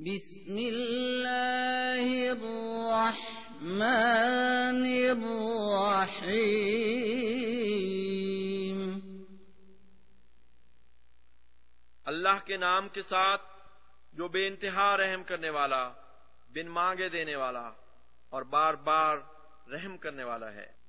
بسم الله الرحمن الرحيم. اللہ کے نام کے ساتھ جو بے انتہا رحم کرنے والا، بن مانگے دینے والا اور بار بار رحم کرنے والا ہے۔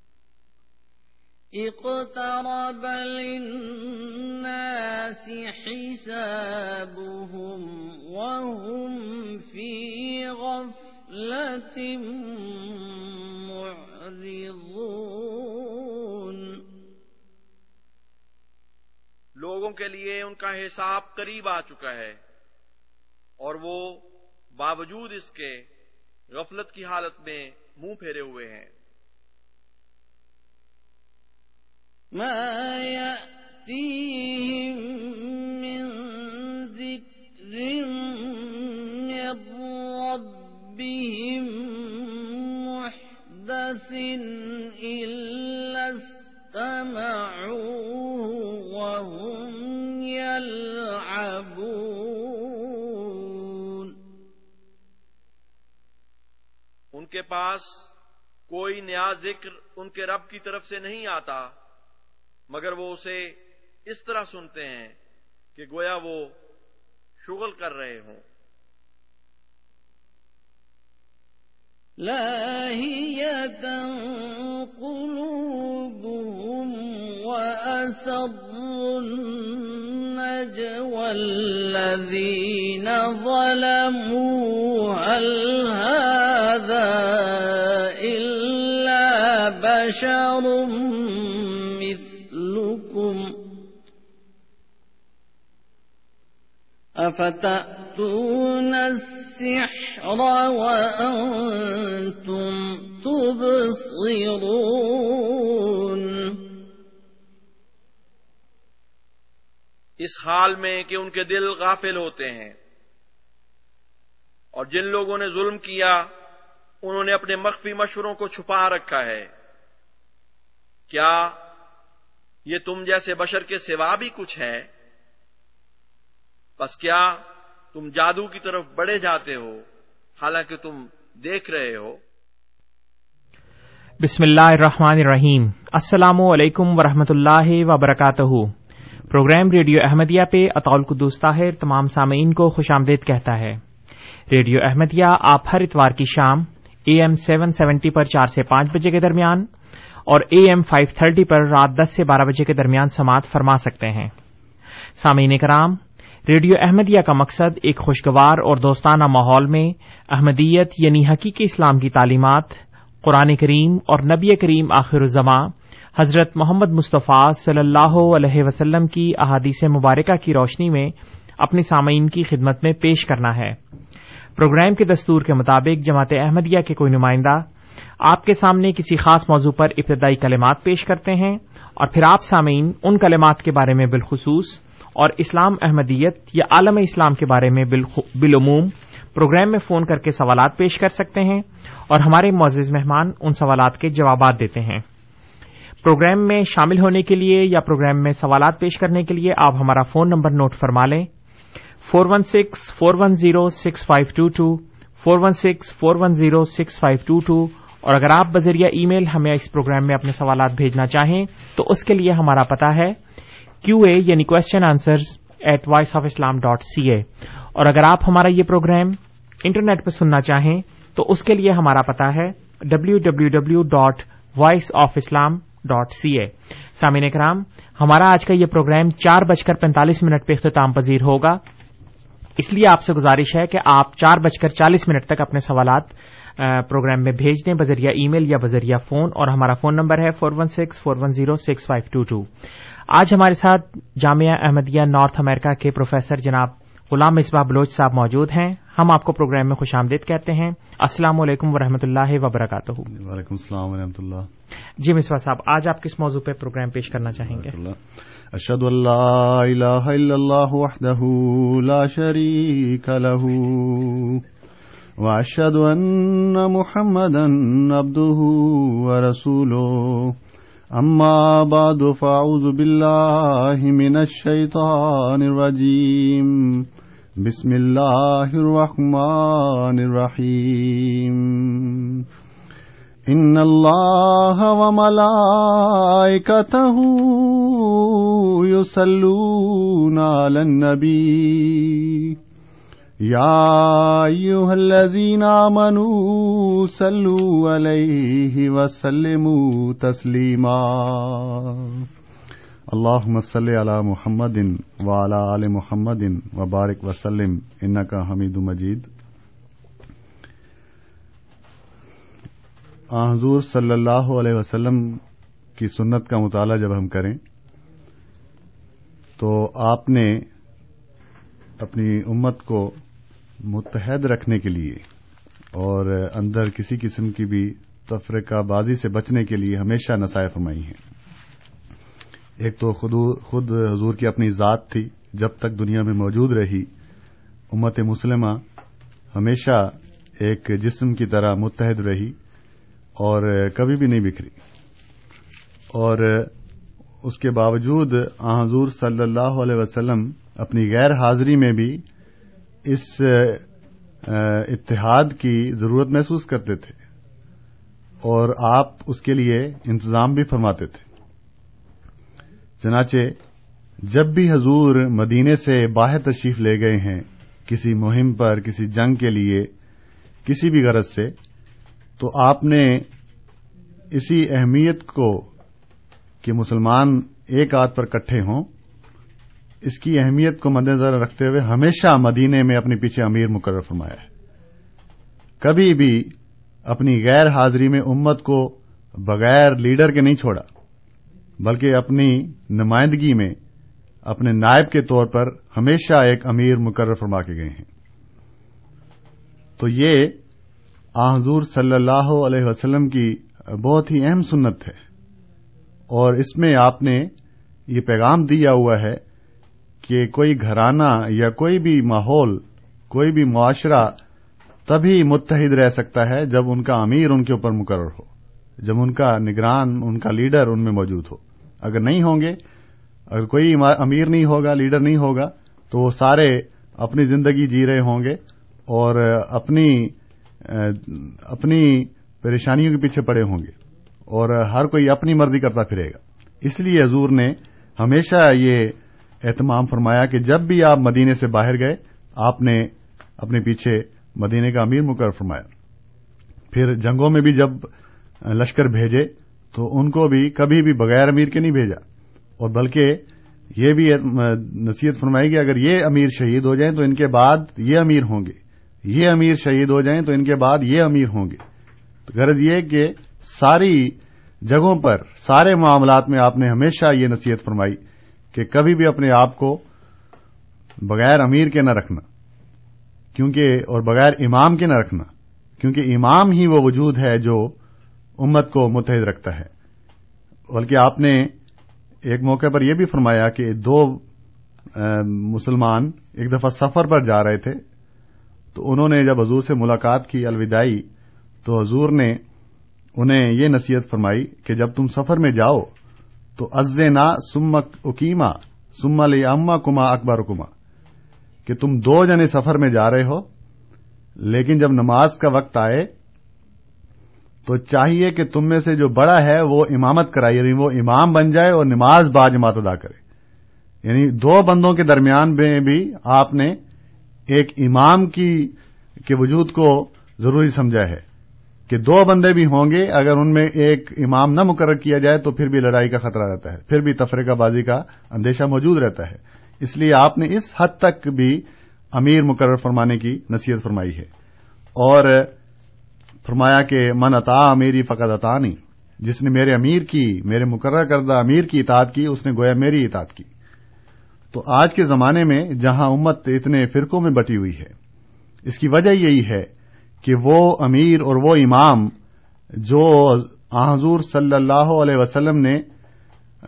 اقترب للناس حسابهم وهم في غفلة معرضون۔ لوگوں کے لیے ان کا حساب قریب آ چکا ہے اور وہ باوجود اس کے غفلت کی حالت میں منہ پھیرے ہوئے ہیں۔ ما يأتيهم من ذكر من ربهم محدث إلا استمعوه وهم يلعبون. ان کے پاس کوئی نیا ذکر ان کے رب کی طرف سے نہیں آتا۔ مگر وہ اسے اس طرح سنتے ہیں کہ گویا وہ شغل کر رہے ہوں۔ لاهية قلوبهم وأسروا النجوى الذين ظلموا، هل هذا إلا بشر مثل مثلكم أفتأتون السحر وأنتم تبصرون اس حال میں کہ ان کے دل غافل ہوتے ہیں اور جن لوگوں نے ظلم کیا، انہوں نے اپنے مخفی مشوروں کو چھپا رکھا ہے۔ کیا یہ تم جیسے بشر کے سوا بھی کچھ ہے بس کیا تم جادو کی طرف بڑھے جاتے ہو؟ حالانکہ تم دیکھ رہے ہو۔ بسم اللہ الرحمن الرحیم۔ السلام علیکم ورحمۃ اللہ وبرکاتہ۔ پروگرام ریڈیو احمدیہ پہ اطول قدوس طاہر تمام سامعین کو خوش آمدید کہتا ہے۔ ریڈیو احمدیہ آپ ہر اتوار کی شام اے ایم سیون سیونٹی پر چار سے پانچ بجے کے درمیان اور اے ایم فائیو تھرٹی پر رات دس سے بارہ بجے کے درمیان سماعت فرما سکتے ہیں۔ سامعین کرام، ریڈیو احمدیہ کا مقصد ایک خوشگوار اور دوستانہ ماحول میں احمدیت یعنی حقیقی اسلام کی تعلیمات، قرآن کریم اور نبی کریم آخر الزماں حضرت محمد مصطفیٰ صلی اللہ علیہ وسلم کی احادیث مبارکہ کی روشنی میں اپنے سامعین کی خدمت میں پیش کرنا ہے۔ پروگرام کے دستور کے مطابق جماعت احمدیہ کے کوئی نمائندہ آپ کے سامنے کسی خاص موضوع پر ابتدائی کلمات پیش کرتے ہیں اور پھر آپ سامعین ان کلمات کے بارے میں بالخصوص اور اسلام احمدیت یا عالم اسلام کے بارے میں بالعموم پروگرام میں فون کر کے سوالات پیش کر سکتے ہیں اور ہمارے معزز مہمان ان سوالات کے جوابات دیتے ہیں۔ پروگرام میں شامل ہونے کے لیے یا پروگرام میں سوالات پیش کرنے کے لیے آپ ہمارا فون نمبر نوٹ فرما لیں۔ Four one six, four one zero, six five two two, four one six, four one zero, six five two two اور اگر آپ بذریعہ ای میل ہمیں اس پروگرام میں اپنے سوالات بھیجنا چاہیں، تو اس کے لیے ہمارا پتا ہے کیو اے یعنی question answers at Voice of Islam dot C A اور اگر آپ ہمارا یہ پروگرام انٹرنیٹ پہ سننا چاہیں، تو اس کے لیے ہمارا پتا ہے W W W dot Voice of Islam dot C A سامعین کرام ہمارا آج کا یہ پروگرام چار بج کر پینتالیس منٹ پہ اختتام پذیر ہوگا۔ اس لیے آپ سے گزارش ہے کہ آپ چار بج کر چالیس منٹ تک اپنے سوالات پروگرام میں بھیج دیں بذریعہ ای میل یا بذریعہ فون اور ہمارا فون نمبر ہے four one six four one zero six five two two آج ہمارے ساتھ جامعہ احمدیہ نارتھ امریکہ کے پروفیسر جناب غلام مصباح بلوچ صاحب موجود ہیں۔ ہم آپ کو پروگرام میں خوش آمدید کہتے ہیں۔ السلام علیکم ورحمۃ اللہ وبرکاتہ۔ وعلیکم السلام ورحمۃ اللہ۔ جی مصباح صاحب آج آپ کس موضوع پہ پروگرام پیش کرنا چاہیں گے؟ اشد اللہ الہ الا اللہ وحدہ لا شریک له واشهد ان محمدا عبده ورسوله. اما بعد فاعوذ بالله من الشيطان الرجيم. بسم الله الرحمن الرحيم. ان الله وملائكته يصلون على النبي. يا ايها الذين امنوا صلوا عليه وسلموا تسليما اللهم صل على محمد وعلى ال محمد وبارك وسلم انك حميد مجيد حضور صلی اللہ علیہ وسلم کی سنت کا مطالعہ جب ہم کریں تو آپ نے اپنی امت کو متحد رکھنے کے لیے اور اندر کسی قسم کی بھی تفرقہ بازی سے بچنے کے لیے ہمیشہ نسائیں فرمائی ہیں۔ ایک تو خود حضور کی اپنی ذات تھی، جب تک دنیا میں موجود رہی، امت مسلمہ ہمیشہ ایک جسم کی طرح متحد رہی اور کبھی بھی نہیں بکھری۔ اور اس کے باوجود حضور صلی اللہ علیہ وسلم اپنی غیر حاضری میں بھی اس اتحاد کی ضرورت محسوس کرتے تھے اور آپ اس کے لیے انتظام بھی فرماتے تھے۔ چنانچہ، جب بھی حضور مدینے سے باہر تشریف لے گئے ہیں، کسی مہم پر، کسی جنگ کے لیے، کسی بھی غرض سے، تو آپ نے اسی اہمیت کو کہ مسلمان ایک ہاتھ پر کٹھے ہوں اس کی اہمیت کو مد نظر رکھتے ہوئے ہمیشہ مدینے میں اپنے پیچھے امیر مقرر فرمایا ہے۔ کبھی بھی اپنی غیر حاضری میں امت کو بغیر لیڈر کے نہیں چھوڑا، بلکہ اپنی نمائندگی میں، اپنے نائب کے طور پر ہمیشہ ایک امیر مقرر فرما کے گئے ہیں۔ تو یہ حضور صلی اللہ علیہ وسلم کی بہت ہی اہم سنت ہے۔ اور اس میں آپ نے یہ پیغام دیا ہوا ہے کہ کوئی گھرانہ یا کوئی بھی ماحول، کوئی بھی معاشرہ تبھی متحد رہ سکتا ہے جب ان کا امیر ان کے اوپر مقرر ہو، جب ان کا نگران، ان کا لیڈر ان میں موجود ہو۔ اگر نہیں ہوں گے، اگر کوئی امیر نہیں ہوگا، لیڈر نہیں ہوگا، تو وہ سارے اپنی زندگی جی رہے ہوں گے اور اپنی اپنی پریشانیوں کے پیچھے پڑے ہوں گے اور ہر کوئی اپنی مرضی کرتا پھرے گا۔ اس لیے حضور نے ہمیشہ یہ اہتمام فرمایا کہ جب بھی آپ مدینے سے باہر گئے، آپ نے اپنے پیچھے مدینے کا امیر مقرر فرمایا۔ پھر جنگوں میں بھی جب لشکر بھیجے، تو ان کو بھی کبھی بھی بغیر امیر کے نہیں بھیجا۔ اور بلکہ یہ بھی نصیحت فرمائی کہ اگر یہ امیر شہید ہو جائیں، تو ان کے بعد یہ امیر ہوں گے۔ یہ امیر شہید ہو جائیں، تو ان کے بعد یہ امیر ہوں گے۔ تو غرض یہ کہ ساری جگہوں پر، سارے معاملات میں آپ نے ہمیشہ یہ نصیحت فرمائی کہ کبھی بھی اپنے آپ کو بغیر امیر کے نہ رکھنا، کیونکہ اور بغیر امام کے نہ رکھنا، کیونکہ امام ہی وہ وجود ہے جو امت کو متحد رکھتا ہے۔ بلکہ آپ نے ایک موقع پر یہ بھی فرمایا کہ دو مسلمان ایک دفعہ سفر پر جا رہے تھے، تو انہوں نے جب حضور سے ملاقات کی الوداعی، تو حضور نے انہیں یہ نصیحت فرمائی کہ جب تم سفر میں جاؤ تو از نا سم اکیما سم اما کما اکبر کما کہ تم دو جنے سفر میں جا رہے ہو، لیکن جب نماز کا وقت آئے، تو چاہیے کہ تم میں سے جو بڑا ہے وہ امامت کرائے یعنی وہ امام بن جائے اور نماز با جماعت ادا کرے۔ یعنی دو بندوں کے درمیان میں بھی آپ نے ایک امام کی، کے وجود کو ضروری سمجھا ہے۔ کہ دو بندے بھی ہوں گے، اگر ان میں ایک امام نہ مقرر کیا جائے تو پھر بھی لڑائی کا خطرہ رہتا ہے، پھر بھی تفریقہ بازی کا اندیشہ موجود رہتا ہے۔ اس لیے آپ نے اس حد تک بھی امیر مقرر فرمانے کی نصیحت فرمائی ہے۔ اور فرمایا کہ من عطا امیری فقط عطا نہیں جس نے میرے امیر کی، میرے مقرر کردہ امیر کی اطاعت کی، اس نے گویا میری اطاعت کی۔ تو آج کے زمانے میں جہاں امت اتنے فرقوں میں بٹی ہوئی ہے، اس کی وجہ یہی ہے کہ وہ امیر اور وہ امام جو حضور صلی اللہ علیہ وسلم نے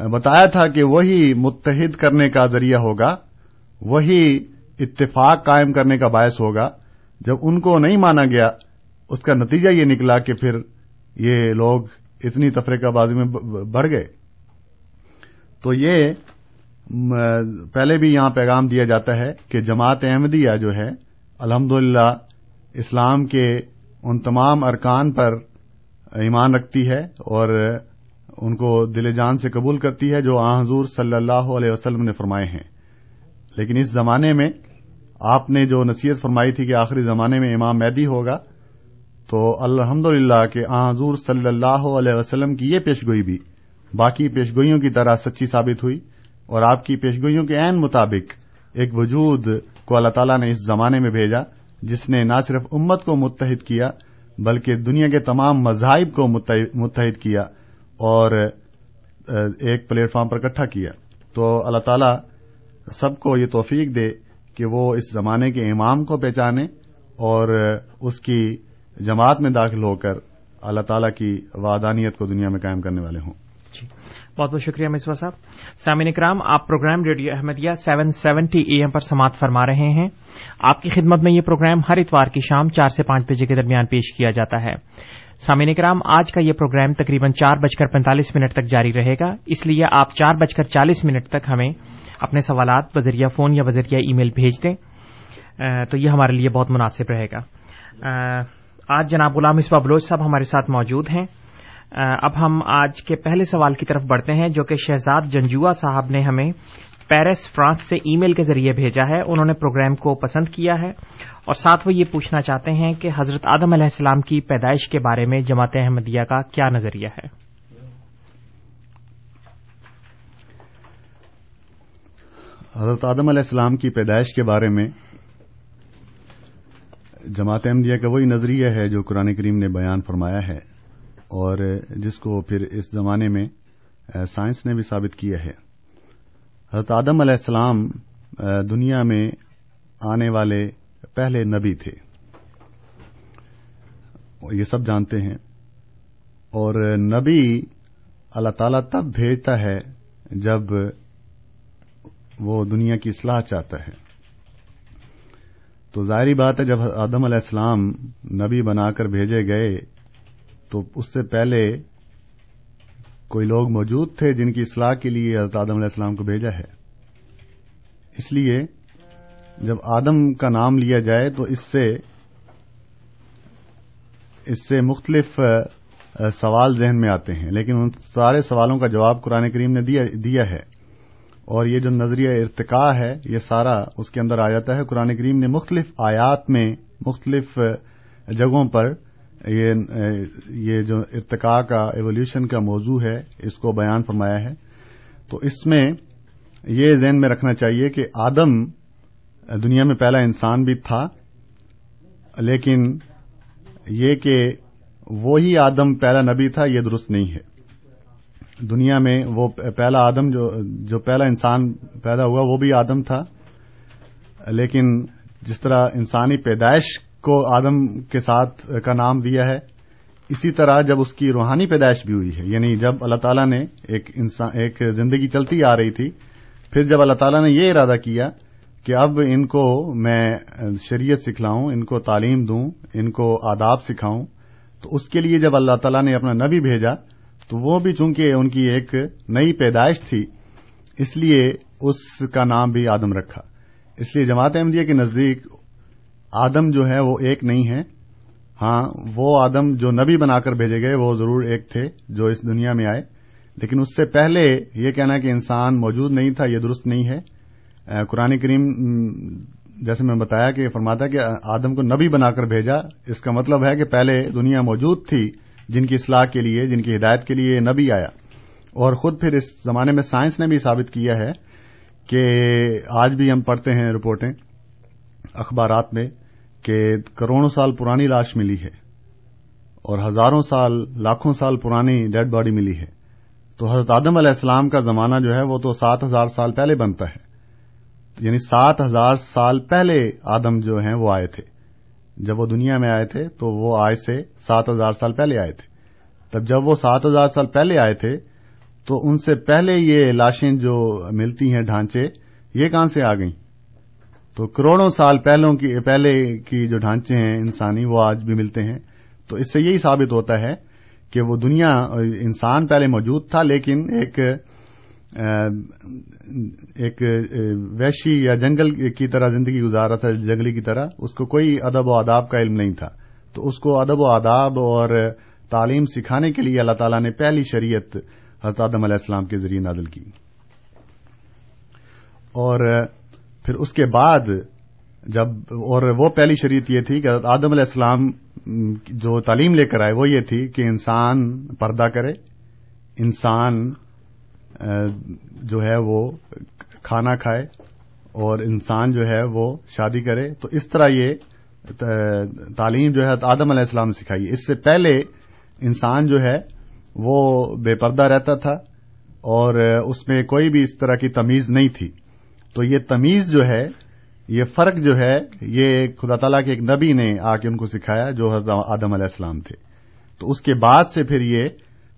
بتایا تھا کہ وہی متحد کرنے کا ذریعہ ہوگا، وہی اتفاق قائم کرنے کا باعث ہوگا۔ جب ان کو نہیں مانا گیا، اس کا نتیجہ یہ نکلا کہ پھر یہ لوگ اتنی تفریقہ بازی میں بڑھ گئے۔ تو یہ پہلے بھی یہاں پیغام دیا جاتا ہے کہ جماعت احمدیہ جو ہے، الحمدللہ اسلام کے ان تمام ارکان پر ایمان رکھتی ہے اور ان کو دل جان سے قبول کرتی ہے جو آ حضور صلی اللہ علیہ وسلم نے فرمائے ہیں۔ لیکن اس زمانے میں آپ نے جو نصیحت فرمائی تھی کہ آخری زمانے میں امام میدی ہوگا، تو الحمد للہ کہ آ حضور صلی اللہ علیہ وسلم کی یہ پیشگوئی بھی باقی پیشگوئیوں کی طرح سچی ثابت ہوئی اور آپ کی پیشگوئیوں کے عین مطابق ایک وجود کو اللہ تعالیٰ نے اس زمانے میں بھیجا۔ جس نے نہ صرف امت کو متحد کیا، بلکہ دنیا کے تمام مذاہب کو متحد کیا اور ایک پلیٹ فارم پر اکٹھا کیا۔ تو اللہ تعالی سب کو یہ توفیق دے کہ وہ اس زمانے کے امام کو پہچانے اور اس کی جماعت میں داخل ہو کر اللہ تعالی کی وادانیت کو دنیا میں قائم کرنے والے ہوں۔ جی۔ بہت بہت شکریہ مصباح صاحب۔ سامعین کرام آپ program radio Ahmadiyya seven seventy A M پر سماعت فرما رہے ہیں۔ آپ کی خدمت میں یہ پروگرام ہر اتوار کی شام چار سے پانچ بجے کے درمیان پیش کیا جاتا ہے۔ سامعین کرام آج کا یہ پروگرام تقریباً چار بج کر پینتالیس منٹ تک جاری رہے گا۔ اس لیے آپ چار بج کر چالیس منٹ تک ہمیں اپنے سوالات بذریعہ فون یا بذریعہ ای میل بھیج دیں۔ تو یہ ہمارے لیے بہت مناسب رہے گا۔ آج جناب غلام اسبا بلوچ صاحب ہمارے ساتھ موجود ہیں۔ اب ہم آج کے پہلے سوال کی طرف بڑھتے ہیں، جو کہ شہزاد جنجوا صاحب نے ہمیں پیرس، فرانس سے ای میل کے ذریعے بھیجا ہے۔ انہوں نے پروگرام کو پسند کیا ہے۔ اور ساتھ وہ یہ پوچھنا چاہتے ہیں کہ حضرت آدم علیہ السلام کی پیدائش کے بارے میں جماعت احمدیہ کا کیا نظریہ ہے؟ حضرت آدم علیہ السلام کی پیدائش کے بارے میں جماعت احمدیہ کا وہی نظریہ ہے جو قرآن کریم نے بیان فرمایا ہے۔ اور جس کو پھر اس زمانے میں سائنس نے بھی ثابت کیا ہے۔ حضرت آدم علیہ السلام دنیا میں آنے والے پہلے نبی تھے۔ یہ سب جانتے ہیں۔ اور نبی اللہ تعالی تب بھیجتا ہے جب وہ دنیا کی اصلاح چاہتا ہے۔ تو ظاہری بات ہے، جب آدم علیہ السلام نبی بنا کر بھیجے گئے تو اس سے پہلے کوئی لوگ موجود تھے جن کی اصلاح کے لیے حضرت آدم علیہ السلام کو بھیجا ہے۔ اس لیے جب آدم کا نام لیا جائے تو اس سے اس سے مختلف سوال ذہن میں آتے ہیں۔ لیکن ان سارے سوالوں کا جواب قرآن کریم نے دیا ہے۔ اور یہ جو نظریہ ارتقاء ہے، یہ سارا اس کے اندر آ جاتا ہے۔ قرآن کریم نے مختلف آیات میں مختلف جگہوں پر یہ جو ارتقاء کا ایولیوشن کا موضوع ہے، اس کو بیان فرمایا ہے۔ تو اس میں یہ ذہن میں رکھنا چاہیے کہ آدم دنیا میں پہلا انسان بھی تھا، لیکن یہ کہ وہی آدم پہلا نبی تھا، یہ درست نہیں ہے۔ دنیا میں وہ پہلا آدم جو جو پہلا انسان پیدا ہوا، وہ بھی آدم تھا۔ لیکن جس طرح انسانی پیدائش کو آدم کے ساتھ کا نام دیا ہے، اسی طرح جب اس کی روحانی پیدائش بھی ہوئی ہے یعنی جب اللہ تعالیٰ نے ایک انسان، ایک زندگی چلتی آ رہی تھی، پھر جب اللہ تعالیٰ نے یہ ارادہ کیا کہ اب ان کو میں شریعت سکھلاؤں، ان کو تعلیم دوں، ان کو آداب سکھاؤں، تو اس کے لیے جب اللہ تعالیٰ نے اپنا نبی بھیجا، تو وہ بھی چونکہ ان کی ایک نئی پیدائش تھی، اس لیے اس کا نام بھی آدم رکھا۔ اس لیے جماعت احمدیہ کے نزدیک آدم جو ہے وہ ایک نہیں ہے۔ ہاں وہ آدم جو نبی بنا کر بھیجے گئے، وہ ضرور ایک تھے جو اس دنیا میں آئے۔ لیکن اس سے پہلے یہ کہنا کہ انسان موجود نہیں تھا، یہ درست نہیں ہے۔ قرآن کریم جیسے میں بتایا کہ فرماتا ہے کہ آدم کو نبی بنا کر بھیجا، اس کا مطلب ہے کہ پہلے دنیا موجود تھی، جن کی اصلاح کے لیے، جن کی ہدایت کے لیے نبی آیا۔ اور خود پھر اس زمانے میں سائنس نے بھی ثابت کیا ہے کہ آج بھی ہم پڑھتے ہیں رپورٹیں اخبارات میں۔ کہ کروڑوں سال پرانی لاش ملی ہے اور ہزاروں سال، لاکھوں سال پرانی ڈیڈ باڈی ملی ہے۔ تو حضرت آدم علیہ السلام کا زمانہ جو ہے وہ تو سات ہزار سال پہلے بنتا ہے۔ یعنی سات ہزار سال پہلے آدم جو ہیں وہ آئے تھے۔ جب وہ دنیا میں آئے تھے تو وہ آج سے سات ہزار سال پہلے آئے تھے۔ تب جب وہ سات ہزار سال پہلے آئے تھے تو ان سے پہلے یہ لاشیں جو ملتی ہیں ڈھانچے، یہ کہاں سے آ گئیں؟ تو کروڑوں سال پہلوں کی پہلے کی جو ڈھانچے ہیں انسانی، وہ آج بھی ملتے ہیں۔ تو اس سے یہی ثابت ہوتا ہے کہ وہ دنیا انسان پہلے موجود تھا، لیکن ایک ایک ویشی یا جنگل کی طرح زندگی گزار رہا تھا، جنگلی کی طرح، اس کو کوئی ادب و آداب کا علم نہیں تھا۔ تو اس کو ادب و آداب اور تعلیم سکھانے کے لیے اللہ تعالیٰ نے پہلی شریعت حضرت آدم علیہ السلام کے ذریعے نادل کی۔ اور پھر اس کے بعد جب اور وہ پہلی شریعت یہ تھی کہ آدم علیہ السلام جو تعلیم لے کر آئے وہ یہ تھی کہ انسان پردہ کرے، انسان جو ہے وہ کھانا کھائے اور انسان جو ہے وہ شادی کرے۔ تو اس طرح یہ تعلیم جو ہے آدم علیہ السلام نے سکھائی۔ اس سے پہلے انسان جو ہے وہ بے پردہ رہتا تھا اور اس میں کوئی بھی اس طرح کی تمیز نہیں تھی۔ تو یہ تمیز جو ہے، یہ فرق جو ہے، یہ خدا تعالیٰ کے ایک نبی نے آ کے ان کو سکھایا جو حضرت آدم علیہ السلام تھے۔ تو اس کے بعد سے پھر یہ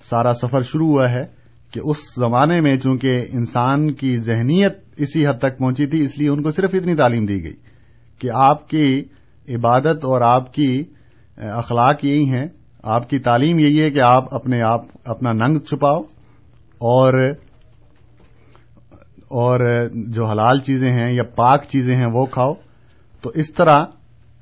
سارا سفر شروع ہوا ہے کہ اس زمانے میں چونکہ انسان کی ذہنیت اسی حد تک پہنچی تھی، اس لیے ان کو صرف اتنی تعلیم دی گئی کہ آپ کی عبادت اور آپ کی اخلاق یہی ہیں۔ آپ کی تعلیم یہی ہے کہ آپ اپنے آپ اپنا ننگ چھپاؤ اور اور جو حلال چیزیں ہیں یا پاک چیزیں ہیں وہ کھاؤ، تو اس طرح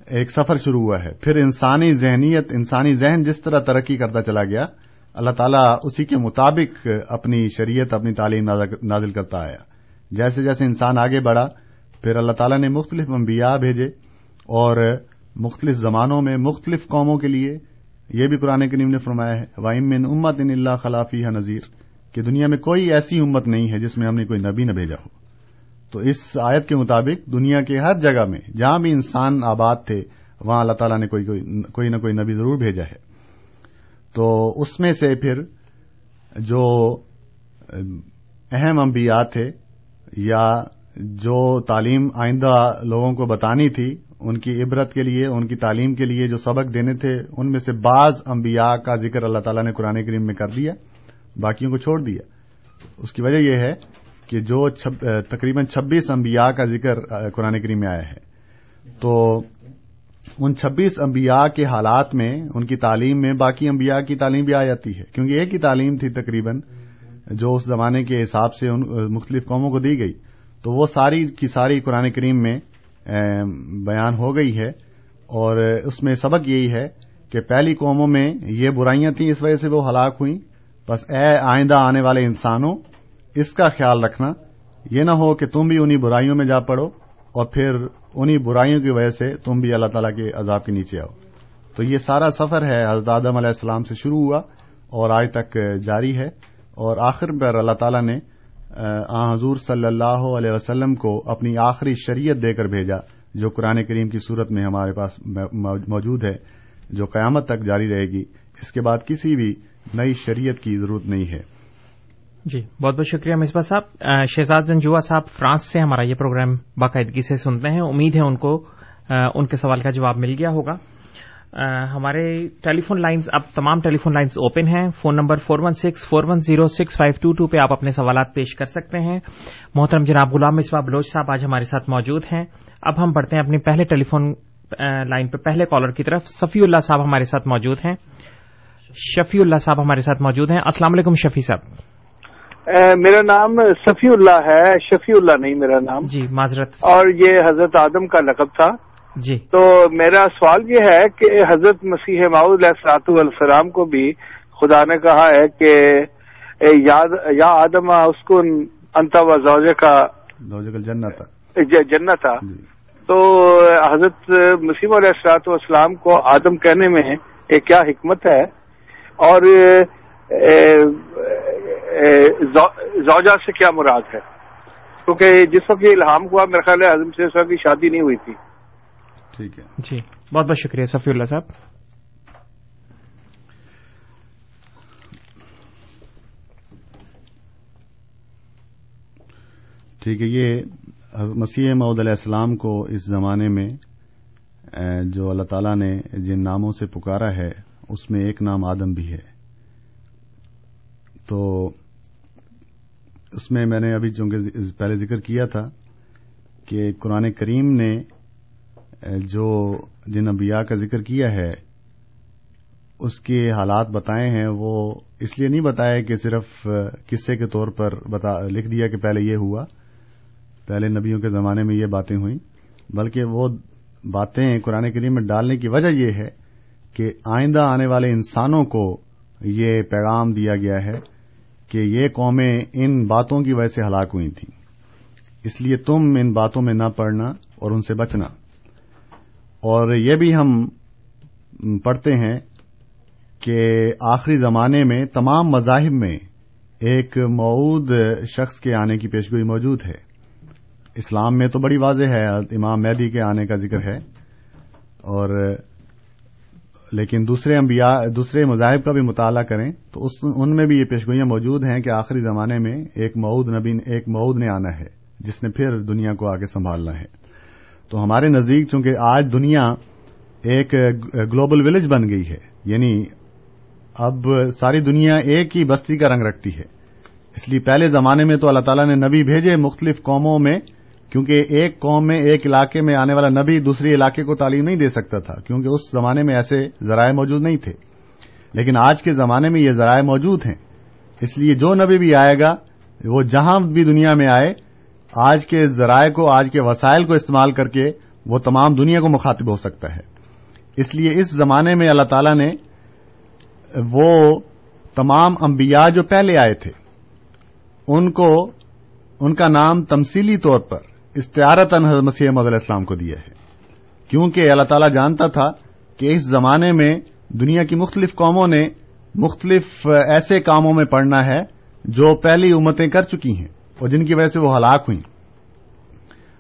ایک سفر شروع ہوا ہے۔ پھر انسانی ذہنیت، انسانی ذہن جس طرح ترقی کرتا چلا گیا، اللہ تعالیٰ اسی کے مطابق اپنی شریعت، اپنی تعلیم نازل کرتا آیا۔ جیسے جیسے انسان آگے بڑھا، پھر اللہ تعالیٰ نے مختلف انبیاء بھیجے اور مختلف زمانوں میں مختلف قوموں کے لیے یہ بھی قرآن کریم نے فرمایا ہے وائم من امت ان اللہ خلافی نذیر کہ دنیا میں کوئی ایسی امت نہیں ہے جس میں ہم نے کوئی نبی نہ بھیجا ہو۔ تو اس آیت کے مطابق دنیا کے ہر جگہ میں جہاں بھی انسان آباد تھے، وہاں اللہ تعالیٰ نے کوئی کوئی نہ کوئی نبی ضرور بھیجا ہے۔ تو اس میں سے پھر جو اہم انبیاء تھے یا جو تعلیم آئندہ لوگوں کو بتانی تھی، ان کی عبرت کے لیے، ان کی تعلیم کے لیے جو سبق دینے تھے، ان میں سے بعض انبیاء کا ذکر اللہ تعالیٰ نے قرآن کریم میں کر دیا۔ باقیوں کو چھوڑ دیا۔ اس کی وجہ یہ ہے کہ جو تقریباً چھبیس انبیاء کا ذکر قرآن کریم میں آیا ہے۔ تو ان چھبیس انبیاء کے حالات میں، ان کی تعلیم میں باقی انبیاء کی تعلیم بھی آ جاتی ہے۔ کیونکہ ایک ہی تعلیم تھی تقریباً، جو اس زمانے کے حساب سے مختلف قوموں کو دی گئی۔ تو وہ ساری کی ساری قرآن کریم میں بیان ہو گئی ہے۔ اور اس میں سبق یہی ہے کہ پہلی قوموں میں یہ برائیاں تھیں، اس وجہ سے وہ ہلاک ہوئیں۔ بس اے آئندہ آنے والے انسانوں، اس کا خیال رکھنا، یہ نہ ہو کہ تم بھی انہی برائیوں میں جا پڑو اور پھر انہی برائیوں کی وجہ سے تم بھی اللہ تعالیٰ کے عذاب کے نیچے آؤ۔ تو یہ سارا سفر ہے حضرت آدم علیہ السلام سے شروع ہوا اور آج تک جاری ہے اور آخر پر اللہ تعالیٰ نے، آ حضور صلی اللہ علیہ وسلم کو اپنی آخری شریعت دے کر بھیجا، جو قرآن کریم کی صورت میں ہمارے پاس موجود ہے، جو قیامت تک جاری رہے گی۔ اس کے بعد کسی بھی نئی شریعت کی ضرورت نہیں ہے۔ جی بہت بہت شکریہ مصباح صاحب۔ شہزاد زنجوا صاحب فرانس سے ہمارا یہ پروگرام باقاعدگی سے سنتے ہیں۔ امید ہے ان کو ان کے سوال کا جواب مل گیا ہوگا۔ ہمارے ٹیلی فون لائنز، اب تمام ٹیلی فون لائنز اوپن ہیں۔ Phone number four one six four one zero six five two two پہ آپ اپنے سوالات پیش کر سکتے ہیں۔ محترم جناب غلام مصباح بلوچ صاحب آج ہمارے ساتھ موجود ہیں۔ اب ہم بڑھتے ہیں اپنی پہلے ٹیلی فون لائن پہ، پہلے کالر کی طرف۔ صفی اللہ صاحب ہمارے ساتھ موجود ہیں۔ شفیع اللہ صاحب ہمارے ساتھ موجود ہیں۔ السلام علیکم شفیع صاحب۔ میرا نام صفی اللہ ہے۔ شفیع اللہ نہیں میرا نام۔ جی معذرت۔ اور یہ حضرت آدم کا لقب تھا۔ جی۔ تو میرا سوال یہ ہے کہ حضرت مسیح معود علیہ السلام کو بھی خدا نے کہا ہے کہ یا آدم اس کو انتا و زوجہ کا جنت جنت تھا۔ تو حضرت مسیم علیہ السلاط والسلام کو آدم کہنے میں ایک کیا حکمت ہے؟ اور زوجہ سے کیا مراد ہے؟ کیونکہ جس وقت یہ الہام ہوا میرا خیال ہے اعظم سے کی شادی نہیں ہوئی تھی۔ ٹھیک ہے۔ جی بہت بہت شکریہ صفی اللہ صاحب۔ ٹھیک ہے یہ مسیح معود علیہ السلام کو اس زمانے میں جو اللہ تعالیٰ نے جن ناموں سے پکارا ہے اس میں ایک نام آدم بھی ہے۔ تو اس میں میں نے ابھی چونکہ پہلے ذکر کیا تھا کہ قرآن کریم نے جو جن انبیاء کا ذکر کیا ہے، اس کے حالات بتائے ہیں۔ وہ اس لیے نہیں بتایا کہ صرف قصے کے طور پر بتا، لکھ دیا کہ پہلے یہ ہوا، پہلے نبیوں کے زمانے میں یہ باتیں ہوئیں، بلکہ وہ باتیں قرآن کریم میں ڈالنے کی وجہ یہ ہے کہ آئندہ آنے والے انسانوں کو یہ پیغام دیا گیا ہے کہ یہ قومیں ان باتوں کی وجہ سے ہلاک ہوئی تھیں۔ اس لیے تم ان باتوں میں نہ پڑھنا اور ان سے بچنا۔ اور یہ بھی ہم پڑھتے ہیں کہ آخری زمانے میں تمام مذاہب میں ایک معود شخص کے آنے کی پیشگوئی موجود ہے۔ اسلام میں تو بڑی واضح ہے، امام مہدی کے آنے کا ذکر ہے۔ اور لیکن دوسرے انبیاء، دوسرے مذاہب کا بھی مطالعہ کریں تو اس، ان میں بھی یہ پیشگوئیاں موجود ہیں کہ آخری زمانے میں ایک مود نبی، ایک مود نے آنا ہے، جس نے پھر دنیا کو آگے سنبھالنا ہے۔ تو ہمارے نزدیک چونکہ آج دنیا ایک گلوبل ولیج بن گئی ہے یعنی اب ساری دنیا ایک ہی بستی کا رنگ رکھتی ہے۔ اس لیے پہلے زمانے میں تو اللہ تعالیٰ نے نبی بھیجے مختلف قوموں میں کیونکہ ایک قوم میں، ایک علاقے میں آنے والا نبی دوسرے علاقے کو تعلیم نہیں دے سکتا تھا، کیونکہ اس زمانے میں ایسے ذرائع موجود نہیں تھے۔ لیکن آج کے زمانے میں یہ ذرائع موجود ہیں۔ اس لیے جو نبی بھی آئے گا، وہ جہاں بھی دنیا میں آئے، آج کے ذرائع کو، آج کے وسائل کو استعمال کر کے وہ تمام دنیا کو مخاطب ہو سکتا ہے۔ اس لیے اس زمانے میں اللہ تعالی نے وہ تمام انبیاء جو پہلے آئے تھے، ان کو، ان کا نام تمثیلی طور پر استعارت حضرت مسیح علیہ السلام کو دیا ہے۔ کیونکہ اللہ تعالیٰ جانتا تھا کہ اس زمانے میں دنیا کی مختلف قوموں نے مختلف ایسے کاموں میں پڑنا ہے جو پہلی امتیں کر چکی ہیں اور جن کی وجہ سے وہ ہلاک ہوئی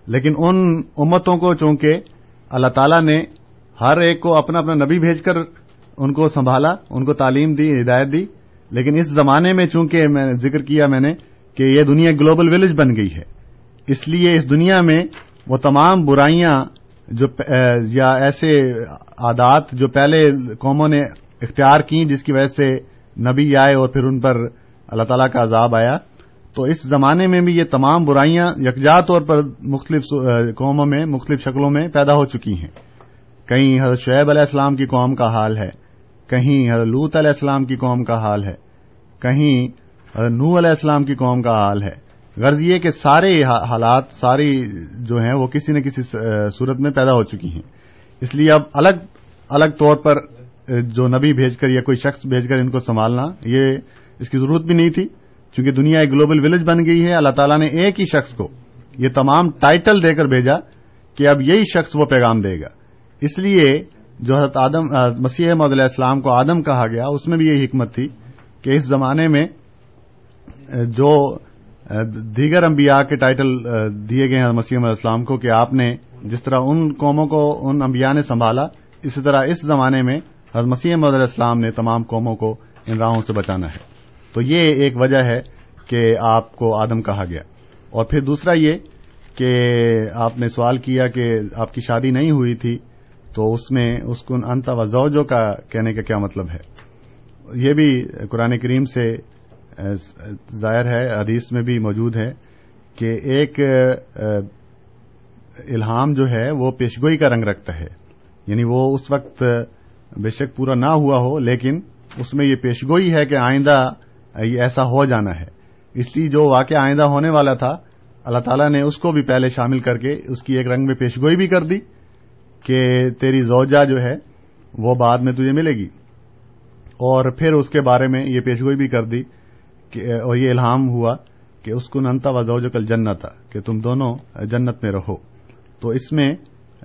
لیکن ان امتوں کو چونکہ اللہ تعالیٰ نے ہر ایک کو اپنا اپنا نبی بھیج کر ان کو سنبھالا، ان کو تعلیم دی، ہدایت دی، لیکن اس زمانے میں چونکہ میں ذکر کیا میں نے کہ یہ دنیا گلوبل ولیج بن گئی ہے۔ اس لیے اس دنیا میں وہ تمام برائیاں جو یا ایسے عادات جو پہلے قوموں نے اختیار کی جس کی وجہ سے نبی آئے اور پھر ان پر اللہ تعالیٰ کا عذاب آیا، تو اس زمانے میں بھی یہ تمام برائیاں یکجا طور پر مختلف قوموں میں، مختلف شکلوں میں پیدا ہو چکی ہیں۔ کہیں حضرت شعیب علیہ السلام کی قوم کا حال ہے، کہیں حضرت لوت علیہ السلام کی قوم کا حال ہے، کہیں حضرت نو علیہ السلام کی قوم کا حال ہے۔ غرض یہ کہ سارے حالات، ساری جو ہیں وہ کسی نہ کسی صورت میں پیدا ہو چکی ہیں۔ اس لیے اب الگ الگ طور پر جو نبی بھیج کر یا کوئی شخص بھیج کر ان کو سنبھالنا، یہ اس کی ضرورت بھی نہیں تھی۔ چونکہ دنیا ایک گلوبل ولیج بن گئی ہے، اللہ تعالیٰ نے ایک ہی شخص کو یہ تمام ٹائٹل دے کر بھیجا کہ اب یہی شخص وہ پیغام دے گا۔ اس لیے جو حضرت آدم مسیح محدود علیہ السلام کو آدم کہا گیا، اس میں بھی یہی حکمت تھی کہ اس زمانے میں جو دیگر انبیاء کے ٹائٹل دیے گئے ہیں مسیح علیہ السلام کو کہ آپ نے جس طرح ان قوموں کو، ان انبیاء نے سنبھالا، اسی طرح اس زمانے میں حضرت مسیح علیہ السلام نے تمام قوموں کو ان راہوں سے بچانا ہے۔ تو یہ ایک وجہ ہے کہ آپ کو آدم کہا گیا۔ اور پھر دوسرا یہ کہ آپ نے سوال کیا کہ آپ کی شادی نہیں ہوئی تھی، تو اس میں اس کو انت و زوجوں کا کہنے کا کیا مطلب ہے؟ یہ بھی قرآن کریم سے ظاہر ہے، حدیث میں بھی موجود ہے کہ ایک الہام جو ہے وہ پیشگوئی کا رنگ رکھتا ہے۔ یعنی وہ اس وقت بے شک پورا نہ ہوا ہو، لیکن اس میں یہ پیشگوئی ہے کہ آئندہ یہ ایسا ہو جانا ہے۔ اس لیے جو واقعہ آئندہ ہونے والا تھا، اللہ تعالیٰ نے اس کو بھی پہلے شامل کر کے اس کی ایک رنگ میں پیشگوئی بھی کر دی کہ تیری زوجہ جو ہے وہ بعد میں تجھے ملے گی۔ اور پھر اس کے بارے میں یہ پیشگوئی بھی کر دی اور یہ الہام ہوا کہ اس کو ننتا و جو کل جنت تھا کہ تم دونوں جنت میں رہو۔ تو اس میں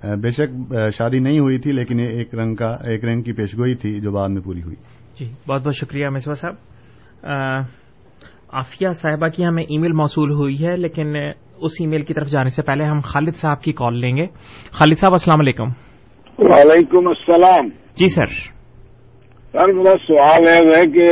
بے شک شادی نہیں ہوئی تھی لیکن ایک رنگ کا ایک رنگ کی پیشگوئی تھی جو بعد میں پوری ہوئی۔ جی بہت بہت شکریہ مسوا صاحب۔ عافیہ صاحبہ کی ہمیں ای میل موصول ہوئی ہے لیکن اس ای میل کی طرف جانے سے پہلے ہم خالد صاحب کی کال لیں گے۔ خالد صاحب السلام علیکم۔ وعلیکم السلام۔ جی سر۔ سر میرا سوال ہے کہ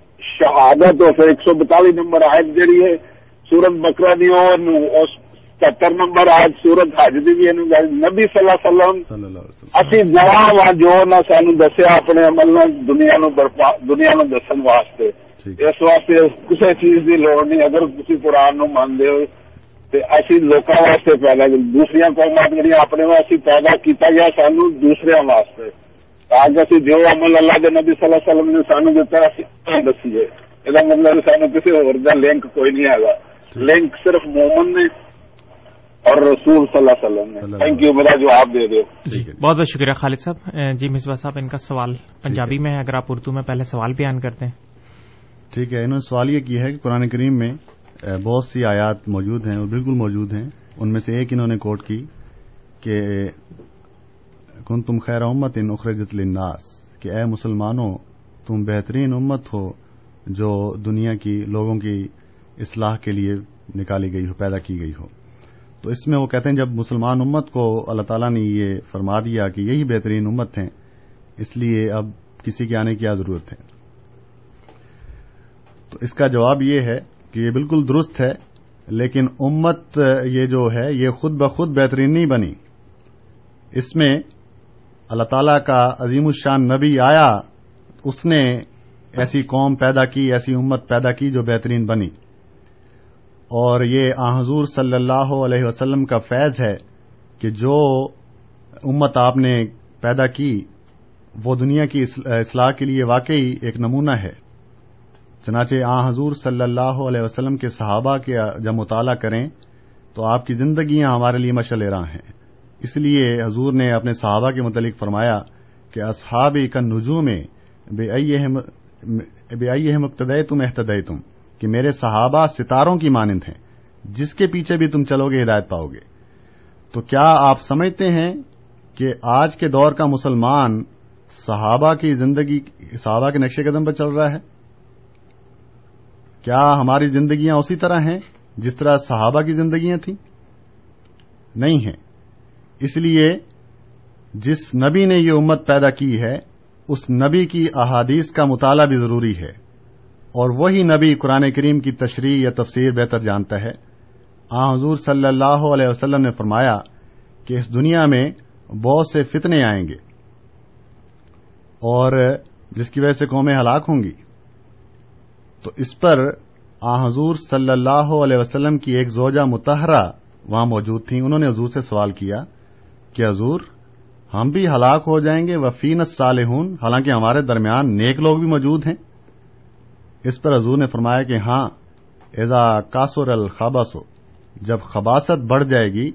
شہادت آف ایک سو بتالیس نمبر آیت جہی ہے سورت بکرا دی ستر نمبر آیت سورت حج دی بھی نبی صلی اللہ علیہ وسلم اسی نواں وا جو نہ سانو دسیا اپنے عمل نہ دنیا نو برپا دنیا نو دسن واسطے۔ اس واسطے کسی چیز دی لوڑ نہیں اگر کسی قرآن نو مان دے تے اسی لوکاں واسطے پیدا دوسری قوم جہاں اپنے واسطے پیدا کیتا گیا سانو دوسرے واسطے۔ آج اِسی جو عمل اللہ کے نبی صلی اللہ علیہ وسلم نے سانو دیتا دسیے یہ مطلب سانو کسی اور دا لنک کوئی نہیں ہے لنک صرف مومن نے اور رسول صلی اللہ علیہ وسلم نے۔ تھینک یو میرا جو آپ دے دو بہت بہت شکریہ خالد صاحب۔ جی مصباح صاحب ان کا سوال پنجابی میں ہے۔ اگر آپ اردو میں پہلے سوال بیان کرتے ہیں۔ ٹھیک ہے انہوں نے سوال یہ کیا ہے کہ قرآن کریم میں بہت سی آیات موجود ہیں اور بالکل موجود ہیں۔ ان میں سے ایک انہوں نے کوٹ کی کہ کن تم خیر امت ان اخرجت للناس، کہ اے مسلمانوں، تم بہترین امت ہو جو دنیا کی لوگوں کی اصلاح کے لیے نکالی گئی ہو، پیدا کی گئی ہو۔ تو اس میں وہ کہتے ہیں، جب مسلمان امت کو اللہ تعالیٰ نے یہ فرما دیا کہ یہی بہترین امت ہیں، اس لیے اب کسی کے آنے کی کیا ضرورت ہے؟ تو اس کا جواب یہ ہے کہ یہ بالکل درست ہے، لیکن امت یہ جو ہے، یہ خود بخود بہترین نہیں بنی۔ اس میں اللہ تعالیٰ کا عظیم الشان نبی آیا، اس نے ایسی قوم پیدا کی، ایسی امت پیدا کی جو بہترین بنی۔ اور یہ آ حضور صلی اللہ علیہ وسلم کا فیض ہے کہ جو امت آپ نے پیدا کی، وہ دنیا کی اصلاح کے لیے واقعی ایک نمونہ ہے۔ چنانچہ آ حضور صلی اللہ علیہ وسلم کے صحابہ کے جب مطالعہ کریں، تو آپ کی زندگیاں ہمارے لیے مشل راہ ہیں۔ اس لیے حضور نے اپنے صحابہ کے متعلق فرمایا کہ اصحاب کا نجوم میں بے آئی مقتدے تم احتدے تم کہ میرے صحابہ ستاروں کی مانند ہیں، جس کے پیچھے بھی تم چلو گے ہدایت پاؤ گے۔ تو کیا آپ سمجھتے ہیں کہ آج کے دور کا مسلمان صحابہ کی زندگی صحابہ کے نقشے قدم پر چل رہا ہے؟ کیا ہماری زندگیاں اسی طرح ہیں جس طرح صحابہ کی زندگیاں تھیں؟ نہیں ہیں۔ اس لیے جس نبی نے یہ امت پیدا کی ہے، اس نبی کی احادیث کا مطالعہ بھی ضروری ہے۔ اور وہی نبی قرآن کریم کی تشریح یا تفسیر بہتر جانتا ہے۔ آ حضور صلی اللہ علیہ وسلم نے فرمایا کہ اس دنیا میں بہت سے فتنے آئیں گے۔ اور جس کی وجہ سے قومیں ہلاک ہوں گی۔ تو اس پر آ حضور صلی اللہ علیہ وسلم کی ایک زوجہ متحرہ وہاں موجود تھیں۔ انہوں نے حضور سے سوال کیا کہ حضور، ہم بھی ہلاک ہو جائیں گے، وفین صالحون حالانکہ ہمارے درمیان نیک لوگ بھی موجود ہیں۔ اس پر حضور نے فرمایا کہ ہاں ایزا کاسور الخباس جب خباست بڑھ جائے گی،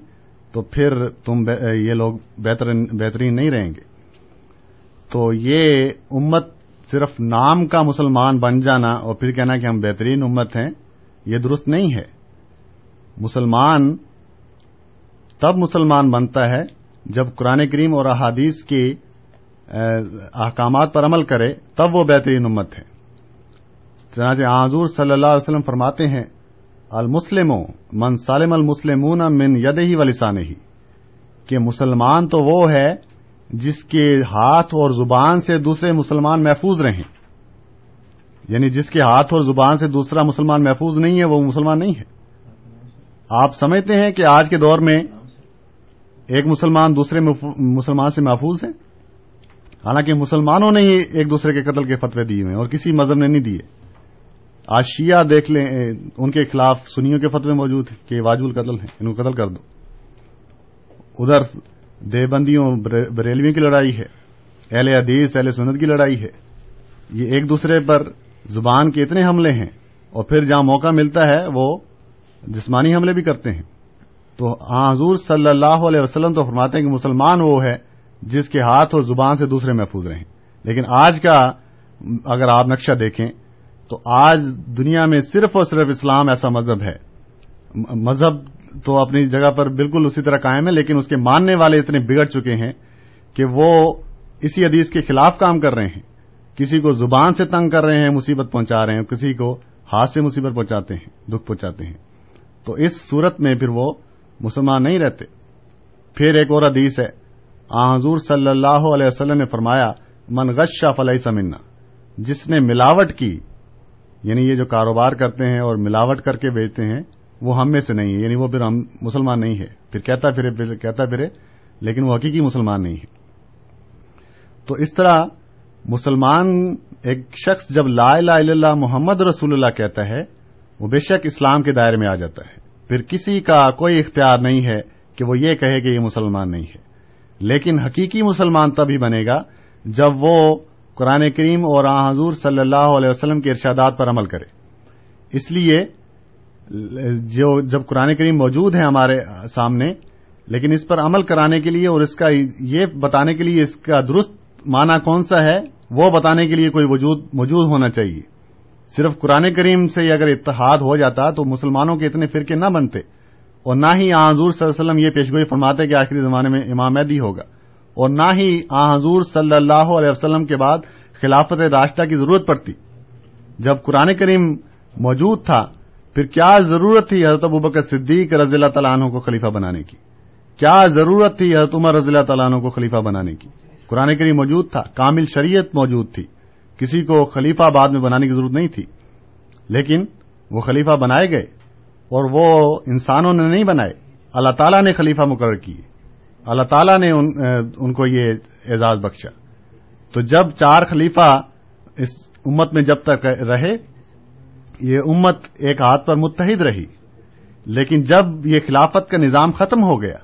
تو پھر تم یہ لوگ بہترین نہیں رہیں گے۔ تو یہ امت صرف نام کا مسلمان بن جانا اور پھر کہنا کہ ہم بہترین امت ہیں، یہ درست نہیں ہے۔ مسلمان تب مسلمان بنتا ہے جب قرآن کریم اور احادیث کے احکامات پر عمل کرے، تب وہ بہترین امت ہے۔ چنانچہ حضور صلی اللہ علیہ وسلم فرماتے ہیں المسلم من سالم المسلمون من ید ہی ولیسان ہی کہ مسلمان تو وہ ہے جس کے ہاتھ اور زبان سے دوسرے مسلمان محفوظ رہیں۔ یعنی جس کے ہاتھ اور زبان سے دوسرا مسلمان محفوظ نہیں ہے، وہ مسلمان نہیں ہے۔ آپ سمجھتے ہیں کہ آج کے دور میں ایک مسلمان دوسرے مسلمان سے محفوظ ہے حالانکہ مسلمانوں نے ہی ایک دوسرے کے قتل کے فتوے دیے ہوئے اور کسی مذہب نے نہیں دیے۔ آج شیعہ دیکھ لیں ان کے خلاف سنیوں کے فتوے موجود ہیں کہ واجب القتل ہیں ان کو قتل کر دو۔ ادھر دیوبندیوں بریلویوں کی لڑائی ہے، اہل حدیث، اہل سنت کی لڑائی ہے۔ یہ ایک دوسرے پر زبان کے اتنے حملے ہیں اور پھر جہاں موقع ملتا ہے، وہ جسمانی حملے بھی کرتے ہیں۔ تو حضور صلی اللہ علیہ وسلم تو فرماتے ہیں کہ مسلمان وہ ہے جس کے ہاتھ اور زبان سے دوسرے محفوظ رہیں۔ لیکن آج کا اگر آپ نقشہ دیکھیں تو آج دنیا میں صرف اور صرف اسلام ایسا مذہب ہے۔ مذہب تو اپنی جگہ پر بالکل اسی طرح قائم ہے، لیکن اس کے ماننے والے اتنے بگڑ چکے ہیں کہ وہ اسی حدیث کے خلاف کام کر رہے ہیں۔ کسی کو زبان سے تنگ کر رہے ہیں، مصیبت پہنچا رہے ہیں، کسی کو ہاتھ سے مصیبت پہنچاتے ہیں، دکھ پہنچاتے ہیں۔ تو اس صورت میں پھر وہ مسلمان نہیں رہتے۔ پھر ایک اور حدیث ہے۔ آن حضور صلی اللہ علیہ وسلم نے فرمایا، من غشہ فلئی سمنا جس نے ملاوٹ کی یعنی یہ جو کاروبار کرتے ہیں اور ملاوٹ کر کے بیچتے ہیں، وہ ہم میں سے نہیں ہے یعنی وہ پھر ہم مسلمان نہیں ہے پھر کہتا پھرے، پھر کہتا پھرے، لیکن وہ حقیقی مسلمان نہیں ہے تو اس طرح مسلمان ایک شخص جب لا الہ الا اللہ محمد رسول اللہ کہتا ہے، وہ بے شک اسلام کے دائرے میں آ جاتا ہے۔ پھر کسی کا کوئی اختیار نہیں ہے کہ وہ یہ کہے کہ یہ مسلمان نہیں ہے۔ لیکن حقیقی مسلمان تبھی بنے گا جب وہ قرآن کریم اور آن حضور صلی اللہ علیہ وسلم کے ارشادات پر عمل کرے۔ اس لیے جو جب قرآن کریم موجود ہے ہمارے سامنے، لیکن اس پر عمل کرانے کے لیے اور اس کا یہ بتانے کے لیے اس کا درست معنی کون سا ہے، وہ بتانے کے لیے کوئی وجود موجود ہونا چاہیے۔ صرف قرآن کریم سے اگر اتحاد ہو جاتا تو مسلمانوں کے اتنے فرقے نہ بنتے اور نہ ہی آن حضور صلی اللہ علیہ وسلم یہ پیشگوئی فرماتے کہ آخری زمانے میں امام مہدی ہوگا اور نہ ہی آن حضور صلی اللہ علیہ وسلم کے بعد خلافت راشدہ کی ضرورت پڑتی۔ جب قرآن کریم موجود تھا، پھر کیا ضرورت تھی حضرت ابوبکر صدیق رضی اللہ تعالیٰ عنہ کو خلیفہ بنانے کی؟ کیا ضرورت تھی حضرت عمر رضی اللہ تعالیٰ عنہ کو خلیفہ بنانے کی؟ قرآن کریم موجود تھا، کامل شریعت موجود تھی۔ کسی کو خلیفہ بعد میں بنانے کی ضرورت نہیں تھی۔ لیکن وہ خلیفہ بنائے گئے اور وہ انسانوں نے نہیں بنائے۔ اللہ تعالیٰ نے خلیفہ مقرر کیے۔ اللہ تعالیٰ نے ان, ان کو یہ اعزاز بخشا۔ تو جب چار خلیفہ اس امت میں جب تک رہے یہ امت ایک ہاتھ پر متحد رہی۔ لیکن جب یہ خلافت کا نظام ختم ہو گیا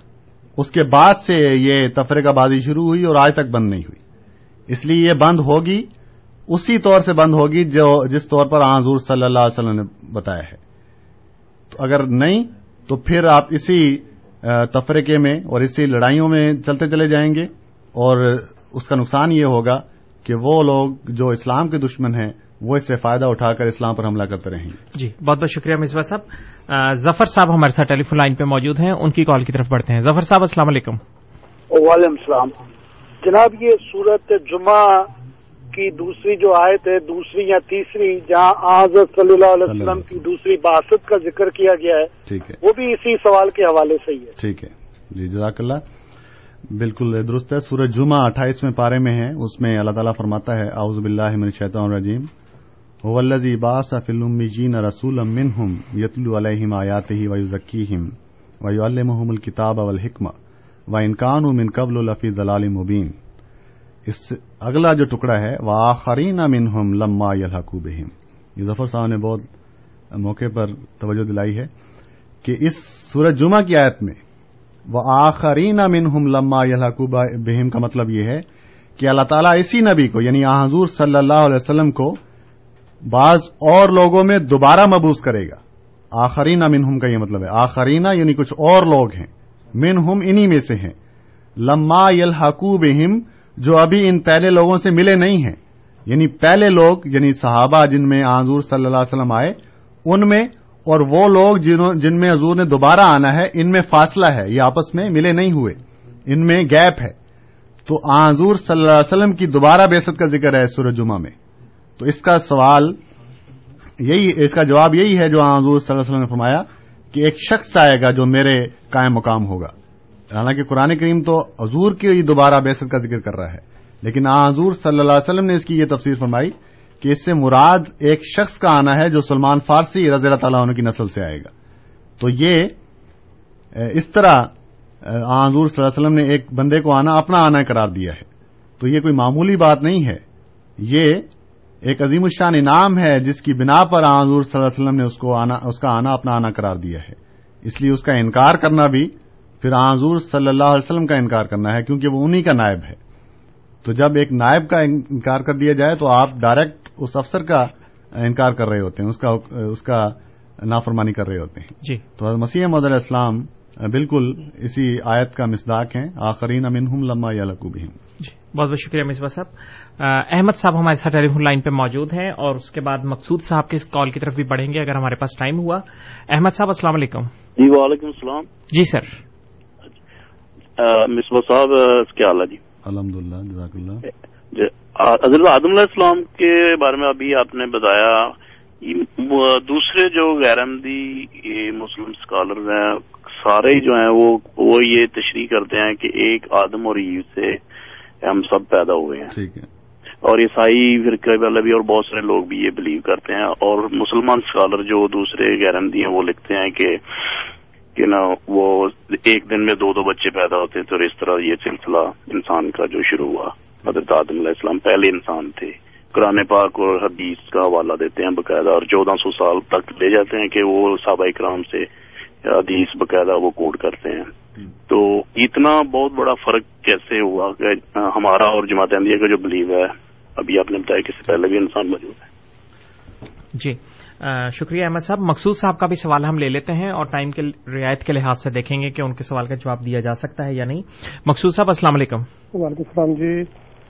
اس کے بعد سے یہ تفریقہ بازی شروع ہوئی اور آج تک بند نہیں ہوئی۔ اس لیے یہ بند ہوگی اسی طور سے بند ہوگی جو جس طور پر حضور صلی اللہ علیہ وسلم نے بتایا ہے۔ تو اگر نہیں تو پھر آپ اسی تفریقے میں اور اسی لڑائیوں میں چلتے چلے جائیں گے اور اس کا نقصان یہ ہوگا کہ وہ لوگ جو اسلام کے دشمن ہیں وہ اس سے فائدہ اٹھا کر اسلام پر حملہ کرتے رہیں۔ گے جی بہت بہت شکریہ مصباح صاحب۔ ظفر صاحب ہمارے ساتھ ٹیلی فون لائن پہ موجود ہیں ان کی کال کی طرف بڑھتے ہیں۔ ظفر صاحب السلام علیکم۔ وعلیکم السلام۔ جناب یہ صورت جمعہ کی دوسری جو آیت ہے دوسری یا تیسری جہاں حضرت صلی اللہ علیہ وسلم کی دوسری باسط کا ذکر کیا گیا ہے وہ بھی اسی سوال کے حوالے سے ہی ہے۔ ٹھیک ہے۔ جی جزاک اللہ۔ بالکل درست ہے سورج جمعہ اٹھائیسویں پارے میں ہے۔ اس میں اللہ تعالیٰ فرماتا ہے اعوذ باللہ من الشیطان الرجیم۔ ولزی باس فلجین رسول منہم یتلو علیہم آیات ہی ویو ذکیم ویو الکتاب والحکمہ و انکان من قبل الفی دلال مبین۔ اس اگلا جو ٹکڑا ہے وہ آخرین منہم لما یلحقو بہم۔ یہ ظفر صاحب نے بہت موقع پر توجہ دلائی ہے کہ اس سورج جمعہ کی آیت میں وہ آخرین منہم لما یلحقو بہم کا مطلب یہ ہے کہ اللہ تعالیٰ اسی نبی کو یعنی حضور صلی اللہ علیہ وسلم کو بعض اور لوگوں میں دوبارہ مبوس کرے گا۔ آخرینہ منہم کا یہ مطلب ہے۔ آخرینہ یعنی کچھ اور لوگ ہیں۔ منہم انہی میں سے ہیں۔ لما یلحقو بہم جو ابھی ان پہلے لوگوں سے ملے نہیں ہیں یعنی پہلے لوگ یعنی صحابہ جن میں حضور صلی اللہ علیہ وسلم آئے، ان میں اور وہ لوگ جن میں حضور نے دوبارہ آنا ہے، ان میں فاصلہ ہے، یہ آپس میں ملے نہیں ہوئے، ان میں گیپ ہے۔ تو حضور صلی اللہ علیہ وسلم کی دوبارہ بیست کا ذکر ہے سورج جمعہ میں۔ تو اس کا سوال یہی، اس کا جواب یہی ہے جو حضور صلی اللہ علیہ وسلم نے فرمایا کہ ایک شخص آئے گا جو میرے قائم مقام ہوگا۔ حالانکہ قرآن کریم تو حضور کی دوبارہ بیست کا ذکر کر رہا ہے۔ لیکن حضور صلی اللہ علیہ وسلم نے اس کی یہ تفسیر فرمائی کہ اس سے مراد ایک شخص کا آنا ہے جو سلمان فارسی رضی اللہ تعالیٰ عنہ کی نسل سے آئے گا۔ تو یہ اس طرح حضور صلی اللہ علیہ وسلم نے ایک بندے کو آنا، اپنا آنا قرار دیا ہے۔ تو یہ کوئی معمولی بات نہیں ہے۔ یہ ایک عظیم الشان انعام ہے جس کی بنا پر حضور صلی اللہ علیہ وسلم نے اس کو آنا، اس کا آنا، اپنا آنا قرار دیا ہے۔ اس لیے اس کا انکار کرنا بھی پھر حضور صلی اللہ علیہ وسلم کا انکار کرنا ہے کیونکہ وہ انہی کا نائب ہے۔ تو جب ایک نائب کا انکار کر دیا جائے تو آپ ڈائریکٹ اس افسر کا انکار کر رہے ہوتے ہیں اس کا اس کا نافرمانی کر رہے ہوتے ہیں۔ جی۔ تو حضرت مسیح محمد علیہ السلام بالکل اسی آیت کا مصداق ہیں آخرین امنہم لما یلقوبہم جی بہت بہت شکریہ مصباح صاحب۔ احمد صاحب ہمارے ساتھ ٹیلی فون لائن پہ موجود ہیں اور اس کے بعد مقصود صاحب کے اس کال کی طرف بھی بڑھیں گے اگر ہمارے پاس ٹائم ہوا۔ احمد صاحب السلام علیکم۔ جی وعلیکم السلام۔ جی سر۔ مصباح صاحب کیا حال ہے جی۔ الحمد للہ جزاک اللہ۔ جی، حضرت آدم علیہ السلام کے بارے میں ابھی آپ نے بتایا دوسرے جو غیر احمدی مسلم اسکالر ہیں سارے جو ہیں وہ وہ یہ تشریح کرتے ہیں کہ ایک آدم اور ایو سے ہم سب پیدا ہوئے ہیں۔ ٹھیک ہے۔ اور عیسائی فرقے والے بھی اور بہت سارے لوگ بھی یہ بلیو کرتے ہیں۔ اور مسلمان اسکالر جو دوسرے غیر احمدی ہیں وہ لکھتے ہیں کہ کہ نا وہ ایک دن میں دو دو بچے پیدا ہوتے تھے اور اس طرح یہ سلسلہ انسان کا جو شروع ہوا۔ حضرت آدم علیہ السلام پہلے انسان تھے۔ قرآن پاک اور حدیث کا حوالہ دیتے ہیں باقاعدہ اور چودہ سو سال تک لے جاتے ہیں کہ وہ صحابہ کرام سے حدیث باقاعدہ وہ کوڈ کرتے ہیں۔ تو اتنا بہت بڑا فرق کیسے ہوا کہ ہمارا اور جماعت احمدیہ کا جو بلیو ہے ابھی آپ نے بتایا کہ اس سے پہلے بھی انسان موجود ہے۔ جی۔ شکریہ احمد صاحب۔ مقصود صاحب کا بھی سوال ہم لے لیتے ہیں اور ٹائم کے رعایت کے لحاظ سے دیکھیں گے کہ ان کے سوال کا جواب دیا جا سکتا ہے یا نہیں۔ مقصود صاحب السلام علیکم۔ وعلیکم السلام جی۔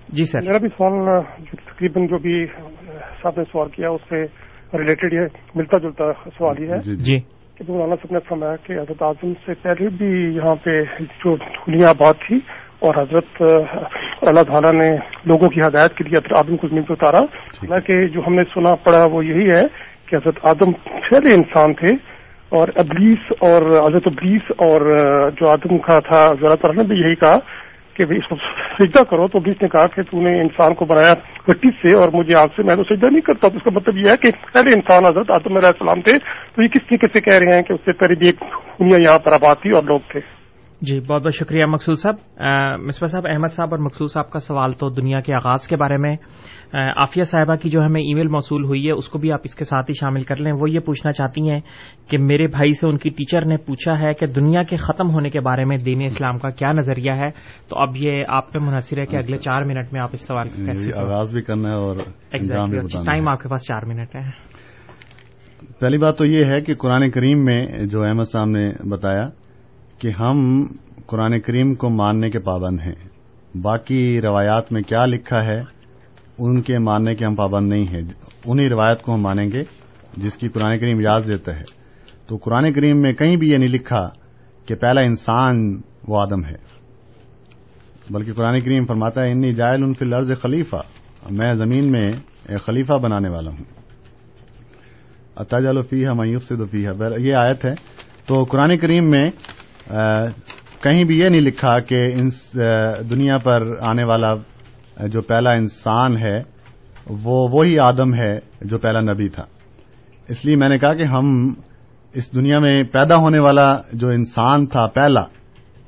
جی سر۔ میرا بھی سوال تقریباً جو بھی صاحب نے سوال کیا اس سے ریلیٹڈ ہے ملتا جلتا سوال ہی ہے جی کہ مولانا صاحب نے فرمایا کہ حضرت اعظم سے پہلے بھی یہاں پہ جو دنیا آباد تھی اور حضرت اللہ تعالیٰ نے لوگوں کی ہدایت کے لیے حضرت آدم کو زمین پہ اتارا حالانکہ جو ہم نے سنا پڑا وہ یہی ہے کہ حضرت آدم پہلے انسان تھے اور ابلیس اور حضرت ابلیس اور جو آدم کا تھا اللہ تعالیٰ نے بھی یہی کہا کہ اس کو سجدہ کرو، تو ابلیس نے کہا کہ تو نے انسان کو بنایا مٹی سے اور مجھے آگ سے میں تو سجدہ نہیں کرتا۔ تو اس کا مطلب یہ ہے کہ پہلے انسان حضرت آدم علیہ السلام تھے۔ تو یہ کس طریقے سے کہہ رہے ہیں کہ اس سے قریب ایک دنیا یہاں پر آباد تھی اور لوگ تھے؟ جی بہت بہت شکریہ مقصود صاحب. مصباح صاحب احمد صاحب اور مقصود صاحب کا سوال تو دنیا کے آغاز کے بارے میں. عافیہ صاحبہ کی جو ہمیں ای میل موصول ہوئی ہے اس کو بھی آپ اس کے ساتھ ہی شامل کر لیں. وہ یہ پوچھنا چاہتی ہیں کہ میرے بھائی سے ان کی ٹیچر نے پوچھا ہے کہ دنیا کے ختم ہونے کے بارے میں دین اسلام کا کیا نظریہ ہے؟ تو اب یہ آپ پہ منحصر ہے کہ اگلے چار منٹ میں آپ اس سوال آغاز بھی کرنا ہے اور ٹائم آپ کے پاس چار منٹ ہے پہلی بات تو یہ ہے کہ قرآن کریم میں جو احمد صاحب نے بتایا کہ ہم قرآن کریم کو ماننے کے پابند ہیں۔ باقی روایات میں کیا لکھا ہے، ان کے ماننے کے ہم پابند نہیں ہیں۔ انہی روایت کو ہم مانیں گے جس کی قرآن کریم اجازت دیتا ہے۔ تو قرآن کریم میں کہیں بھی یہ نہیں لکھا کہ پہلا انسان وہ آدم ہے۔ بلکہ قرآن کریم فرماتا ہے، انی جائل ان فی لرز خلیفہ۔ میں زمین میں ایک خلیفہ بنانے والا ہوں۔ اتاجل فی ہے میوف سے فی یہ آیت ہے۔ تو قرآن کریم میں کہیں بھی یہ نہیں لکھا کہ دنیا پر آنے والا جو پہلا انسان ہے، وہ وہی آدم ہے جو پہلا نبی تھا۔ اس لیے میں نے کہا کہ ہم اس دنیا میں پیدا ہونے والا جو انسان تھا پہلا،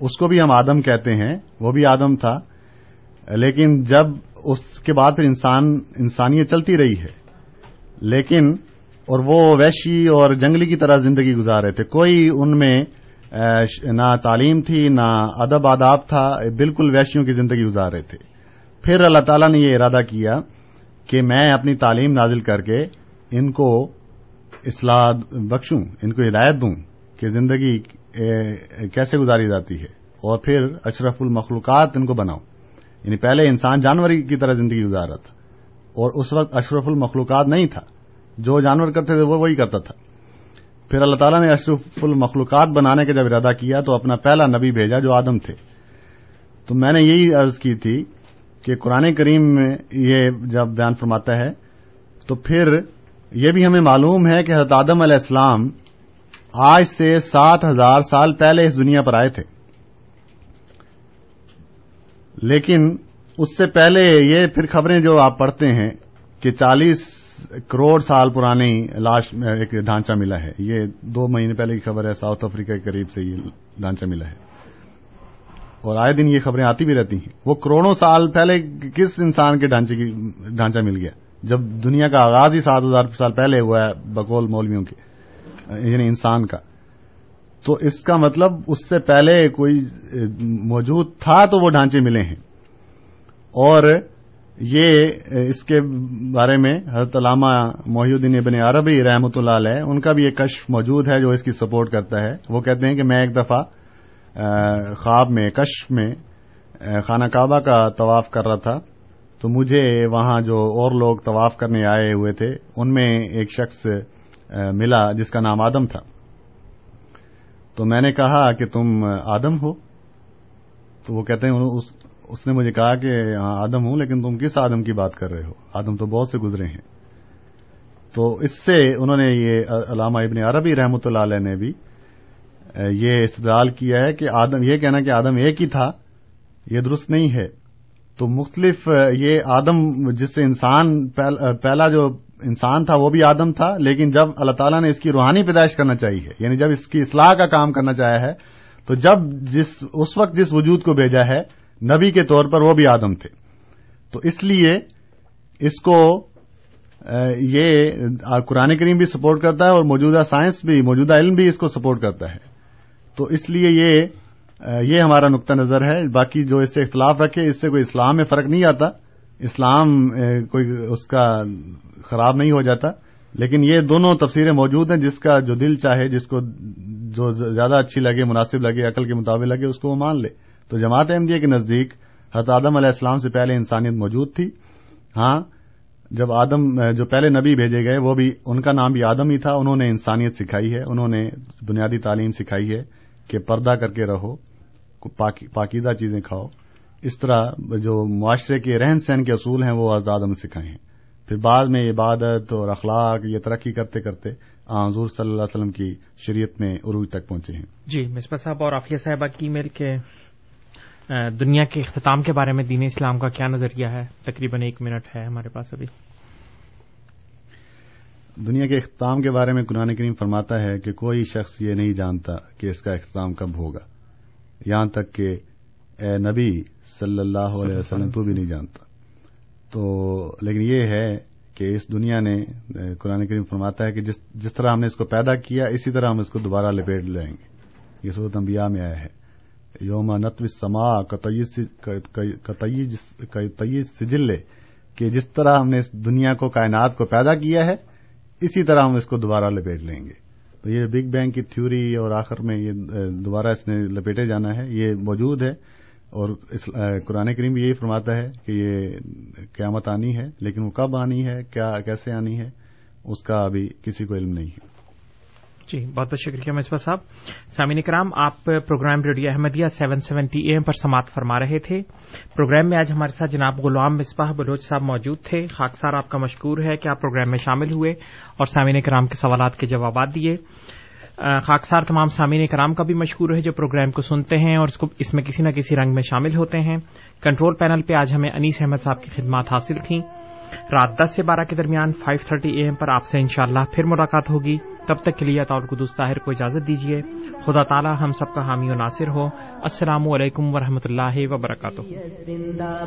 اس کو بھی ہم آدم کہتے ہیں، وہ بھی آدم تھا۔ لیکن جب اس کے بعد پھر انسان، انسانیت چلتی رہی ہے، لیکن اور وہ ویشی اور جنگلی کی طرح زندگی گزار رہے تھے، کوئی ان میں نہ تعلیم تھی، نہ ادب آداب تھا بالکل ویشیوں کی زندگی گزار رہے تھے۔ پھر اللہ تعالیٰ نے یہ ارادہ کیا کہ میں اپنی تعلیم نازل کر کے ان کو اصلاح بخشوں، ان کو ہدایت دوں کہ زندگی کیسے گزاری جاتی ہے۔ اور پھر اشرف المخلوقات ان کو بناؤں۔ یعنی پہلے انسان جانور کی طرح زندگی گزار رہا تھا۔ اور اس وقت اشرف المخلوقات نہیں تھا۔ جو جانور کرتے تھے، وہ وہی کرتا تھا۔ پھر اللہ تعالیٰ نے اشرف المخلوقات بنانے کا جب ارادہ کیا تو اپنا پہلا نبی بھیجا جو آدم تھے۔ تو میں نے یہی عرض کی تھی کہ قرآن کریم میں یہ جب بیان فرماتا ہے تو پھر یہ بھی ہمیں معلوم ہے کہ حضرت آدم علیہ السلام آج سے سات ہزار سال پہلے اس دنیا پر آئے تھے۔ لیکن اس سے پہلے یہ پھر خبریں جو آپ پڑھتے ہیں کہ چالیس کروڑ سال پرانی لاش ایک ڈھانچہ ملا ہے۔ یہ دو مہینے پہلے کی خبر ہے، ساؤتھ افریقہ کے قریب سے یہ ڈھانچہ ملا ہے۔ اور آئے دن یہ خبریں آتی بھی رہتی ہیں۔ وہ کروڑوں سال پہلے کس انسان کے ڈھانچے کی ڈھانچہ مل گیا؟ جب دنیا کا آغاز ہی سات ہزار سال پہلے ہوا ہے بقول مولویوں کے یعنی انسان کا۔ تو اس کا مطلب اس سے پہلے کوئی موجود تھا تو وہ ڈھانچے ملے ہیں۔ اور یہ اس کے بارے میں حضرت علامہ محی الدین ابن عربی رحمۃ اللہ علیہ، ان کا بھی ایک کشف موجود ہے جو اس کی سپورٹ کرتا ہے۔ وہ کہتے ہیں کہ میں ایک دفعہ خواب میں، کشف میں خانہ کعبہ کا طواف کر رہا تھا۔ تو مجھے وہاں جو اور لوگ طواف کرنے آئے ہوئے تھے، ان میں ایک شخص ملا جس کا نام آدم تھا۔ تو میں نے کہا کہ تم آدم ہو۔ تو وہ کہتے ہیں، اس اس نے مجھے کہا کہ ہاں آدم ہوں، لیکن تم کس آدم کی بات کر رہے ہو؟ آدم تو بہت سے گزرے ہیں۔ تو اس سے انہوں نے یہ علامہ ابن عربی رحمۃ اللہ علیہ نے بھی یہ استدلال کیا ہے کہ آدم، یہ کہنا کہ آدم ایک ہی تھا، یہ درست نہیں ہے۔ تو مختلف یہ آدم جس سے انسان پہلا جو انسان تھا وہ بھی آدم تھا، لیکن جب اللہ تعالیٰ نے اس کی روحانی پیدائش کرنا چاہیے یعنی جب اس کی اصلاح کا کام کرنا چاہا ہے، تو جب جس، اس وقت جس وجود کو بھیجا ہے نبی کے طور پر وہ بھی آدم تھے۔ تو اس لیے اس کو یہ قرآن کریم بھی سپورٹ کرتا ہے اور موجودہ سائنس بھی، موجودہ علم بھی اس کو سپورٹ کرتا ہے۔ تو اس لیے یہ یہ ہمارا نقطہ نظر ہے۔ باقی جو اس سے اختلاف رکھے، اس سے کوئی اسلام میں فرق نہیں آتا۔ اسلام کوئی اس کا خراب نہیں ہو جاتا۔ لیکن یہ دونوں تفسیریں موجود ہیں۔ جس کا جو دل چاہے، جس کو جو زیادہ اچھی لگے، مناسب لگے، عقل کے مطابق لگے، اس کو وہ مان لے۔ تو جماعت احمدیہ کے نزدیک حضرت آدم علیہ السلام سے پہلے انسانیت موجود تھی۔ ہاں جب آدم، جو پہلے نبی بھیجے گئے، وہ بھی ان کا نام بھی آدم ہی تھا۔ انہوں نے انسانیت سکھائی ہے۔ انہوں نے بنیادی تعلیم سکھائی ہے کہ پردہ کر کے رہو پاکیزہ چیزیں کھاؤ۔ اس طرح جو معاشرے کے رہن سہن کے اصول ہیں، وہ آزاد میں سکھائے ہیں۔ پھر بعد میں عبادت اور اخلاق، یہ ترقی کرتے کرتے حضور صلی اللہ علیہ وسلم کی شریعت میں عروج تک پہنچے ہیں۔ جی مصباح صاحب اور عافیہ صاحبہ کی میل کے دنیا کے اختتام کے بارے میں دین اسلام کا کیا نظریہ ہے؟ تقریباً ایک منٹ ہے ہمارے پاس ابھی۔ دنیا کے اختتام کے بارے میں قرآن کریم فرماتا ہے کہ کوئی شخص یہ نہیں جانتا کہ اس کا اختتام کب ہوگا۔ یہاں تک کہ اے نبی صلی اللہ علیہ وسلم، تو بھی نہیں جانتا۔ تو لیکن یہ ہے کہ اس دنیا نے قرآن کریم فرماتا ہے کہ جس جس طرح ہم نے اس کو پیدا کیا، اسی طرح ہم اس کو دوبارہ لپیٹ لیں گے۔ یہ صورت انبیاء میں آیا ہے۔ یوم نتو سما کتئی سجلے، کہ جس طرح ہم نے اس دنیا کو، کائنات کو پیدا کیا ہے، اسی طرح ہم اس کو دوبارہ لپیٹ لیں گے۔ تو یہ بگ بینگ کی تھیوری اور آخر میں یہ دوبارہ اس نے لپیٹے جانا ہے، یہ موجود ہے۔ اور قرآن کریم بھی یہی فرماتا ہے کہ یہ قیامت آنی ہے، لیکن وہ کب آنی ہے، کیا، کیسے آنی ہے، اس کا ابھی کسی کو علم نہیں ہے۔ جی بہت بہت شکریہ مصباح صاحب۔ سامعین کرام آپ program radio Ahmadiyya seven seventy A M پر سماعت فرما رہے تھے۔ پروگرام میں آج ہمارے ساتھ جناب غلام مصباح بلوچ صاحب موجود تھے۔ خاکسار آپ کا مشکور ہے کہ آپ پروگرام میں شامل ہوئے اور سامعین کرام کے سوالات کے جوابات دیے۔ خاکسار تمام سامعین کرام کا بھی مشکور ہے جو پروگرام کو سنتے ہیں اور اس میں کسی نہ کسی رنگ میں شامل ہوتے ہیں۔ کنٹرول پینل پہ آج ہمیں انیس احمد صاحب کی خدمات حاصل تھیں۔ رات دس سے بارہ کے درمیان فائیو تھرٹی اے ایم پر آپ سے انشاءاللہ پھر ملاقات ہوگی۔ تب تک کے لیے طور قدس طاہر کو اجازت دیجیے۔ خدا تعالی ہم سب کا حامی و ناصر ہو۔ السلام علیکم ورحمۃ اللہ وبرکاتہ۔